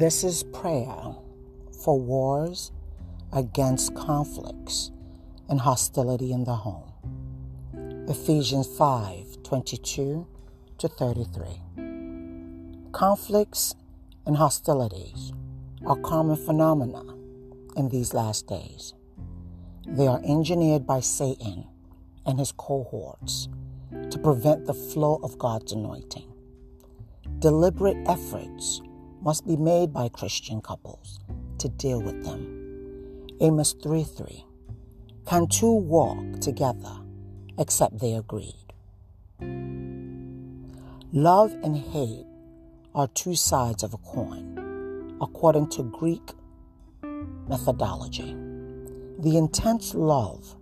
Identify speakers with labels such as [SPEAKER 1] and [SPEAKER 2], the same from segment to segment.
[SPEAKER 1] This is prayer for wars against conflicts and hostility in the home. Ephesians 5 22 to 33. Conflicts and hostilities are common phenomena in these last days. They are engineered by Satan and his cohorts to prevent the flow of God's anointing. Deliberate efforts must be made by Christian couples to deal with them. Amos 3 3. Can two walk together except they agreed? Love and hate are two sides of a coin, according to Greek methodology. The intense love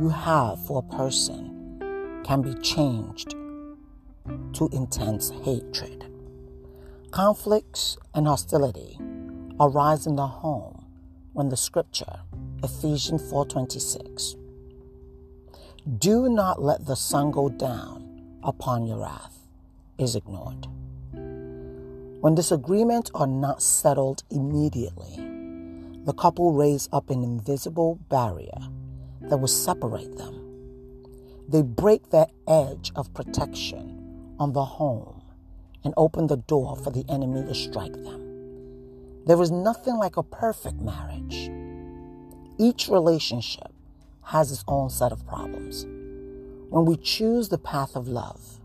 [SPEAKER 1] you have for a person can be changed to intense hatred. Conflicts and hostility arise in the home when the scripture Ephesians 4:26 Do not let the sun go down upon your wrath is ignored. When disagreements are not settled immediately, the couple raise up an invisible barrier that will separate them. They break their edge of protection on the home and open the door for the enemy to strike them. There is nothing like a perfect marriage. Each relationship has its own set of problems. When we choose the path of love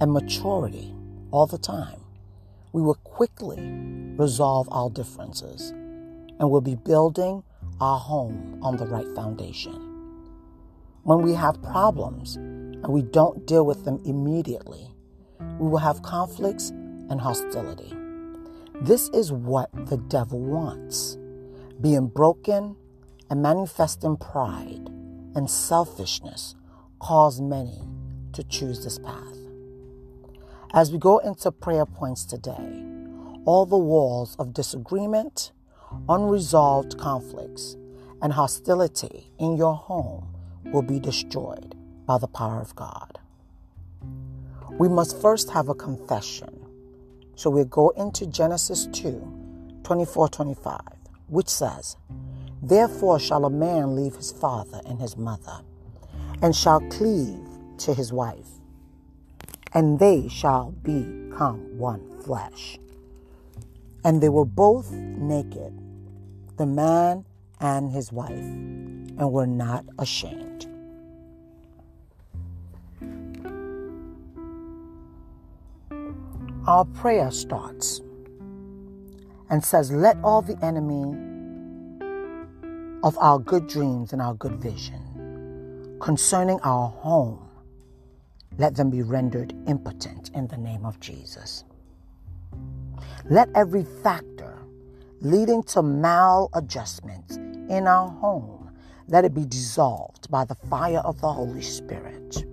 [SPEAKER 1] and maturity all the time, we will quickly resolve our differences and we'll be building our home on the right foundation. When we have problems and we don't deal with them immediately, we will have conflicts and hostility. This is what the devil wants. Being broken and manifesting pride and selfishness cause many to choose this path. As we go into prayer points today, all the walls of disagreement, unresolved conflicts, and hostility in your home will be destroyed by the power of God. We must first have a confession. So we go into Genesis 2 24 25, which says, Therefore shall a man leave his father and his mother, and shall cleave to his wife and they shall become one flesh. And they were both naked, the man and his wife, and were not ashamed. Our prayer starts and says, Let all the enemy of our good dreams and our good vision concerning our home let them be rendered impotent in the name of Jesus. Let every factor leading to maladjustments in our home, let it be dissolved by the fire of the Holy Spirit.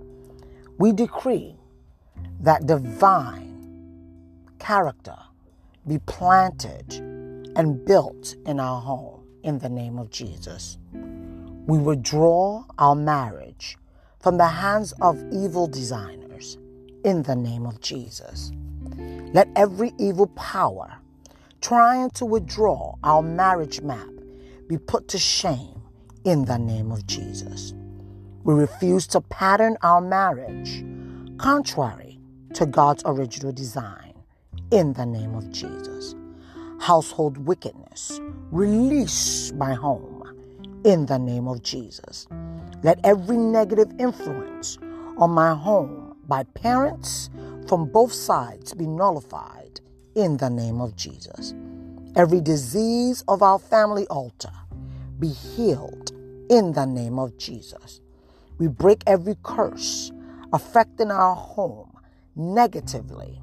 [SPEAKER 1] We decree that divine character be planted and built in our home in the name of Jesus. We withdraw our marriage from the hands of evil designers in the name of Jesus. Let every evil power trying to withdraw our marriage map be put to shame in the name of Jesus. We refuse to pattern our marriage contrary to God's original design in the name of Jesus. Household wickedness, release my home in the name of Jesus. Let every negative influence on my home by parents from both sides be nullified in the name of Jesus. Every disease of our family altar be healed in the name of Jesus. We break every curse affecting our home negatively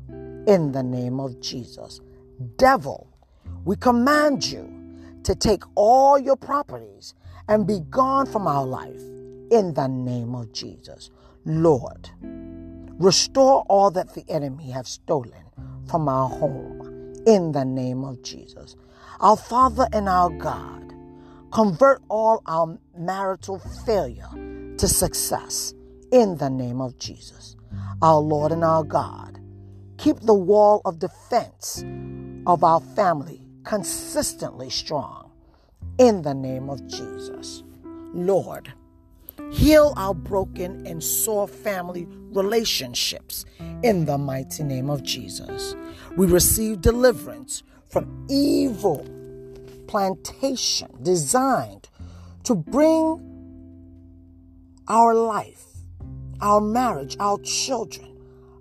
[SPEAKER 1] in the name of Jesus. Devil, we command you to take all your properties and be gone from our life in the name of Jesus. Lord, restore all that the enemy have stolen from our home in the name of Jesus. Our Father and our God, convert all our marital failure to success in the name of Jesus. Our Lord and our God, keep the wall of defense of our family consistently strong in the name of Jesus. Lord, heal our broken and sore family relationships in the mighty name of Jesus. We receive deliverance from evil plantation designed to bring our life, our marriage, our children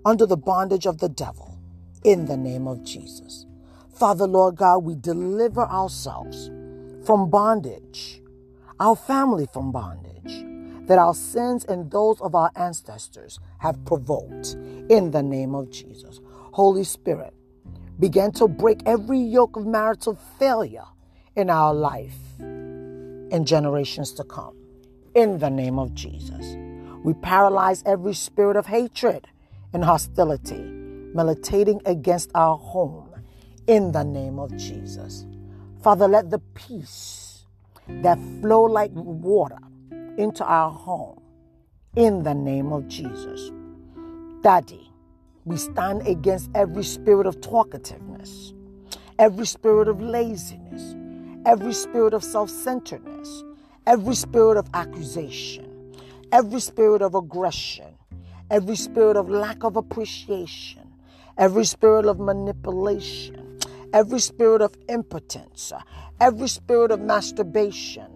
[SPEAKER 1] under the bondage of the devil in the name of Jesus. Father, Lord God, we deliver ourselves from bondage, our family from bondage that our sins and those of our ancestors have provoked in the name of Jesus. Holy Spirit, begin to break every yoke of marital failure in our life and generations to come. In the name of Jesus, we paralyze every spirit of hatred and hostility militating against our home. In the name of Jesus. Father, let the peace that flow like water into our home in the name of Jesus. Daddy, we stand against every spirit of talkativeness, every spirit of laziness, every spirit of self centeredness, every spirit of accusation, every spirit of aggression, every spirit of lack of appreciation, every spirit of manipulation, every spirit of impotence, every spirit of masturbation,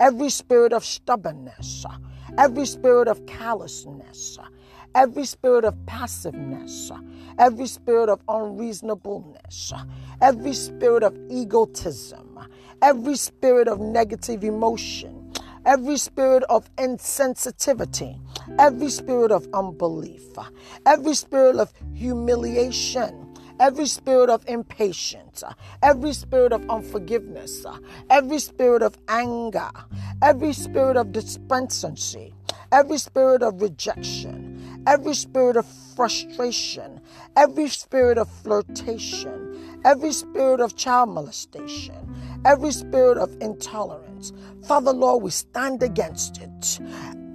[SPEAKER 1] every spirit of stubbornness, every spirit of callousness, every spirit of passiveness, every spirit of unreasonableness, every spirit of egotism, every spirit of negative emotion, every spirit of insensitivity, every spirit of unbelief, every spirit of humiliation, every spirit of impatience, every spirit of unforgiveness, every spirit of anger, every spirit of despondency, every spirit of rejection, every spirit of frustration, every spirit of flirtation, every spirit of child molestation, every spirit of intolerance. Father, Lord, we stand against it.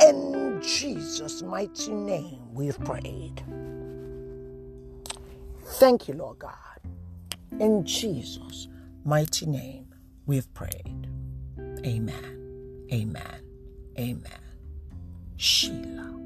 [SPEAKER 1] In Jesus' mighty name, we've prayed. Thank you, Lord God. In Jesus' mighty name, we've prayed. Amen. Amen. Amen. Sheila.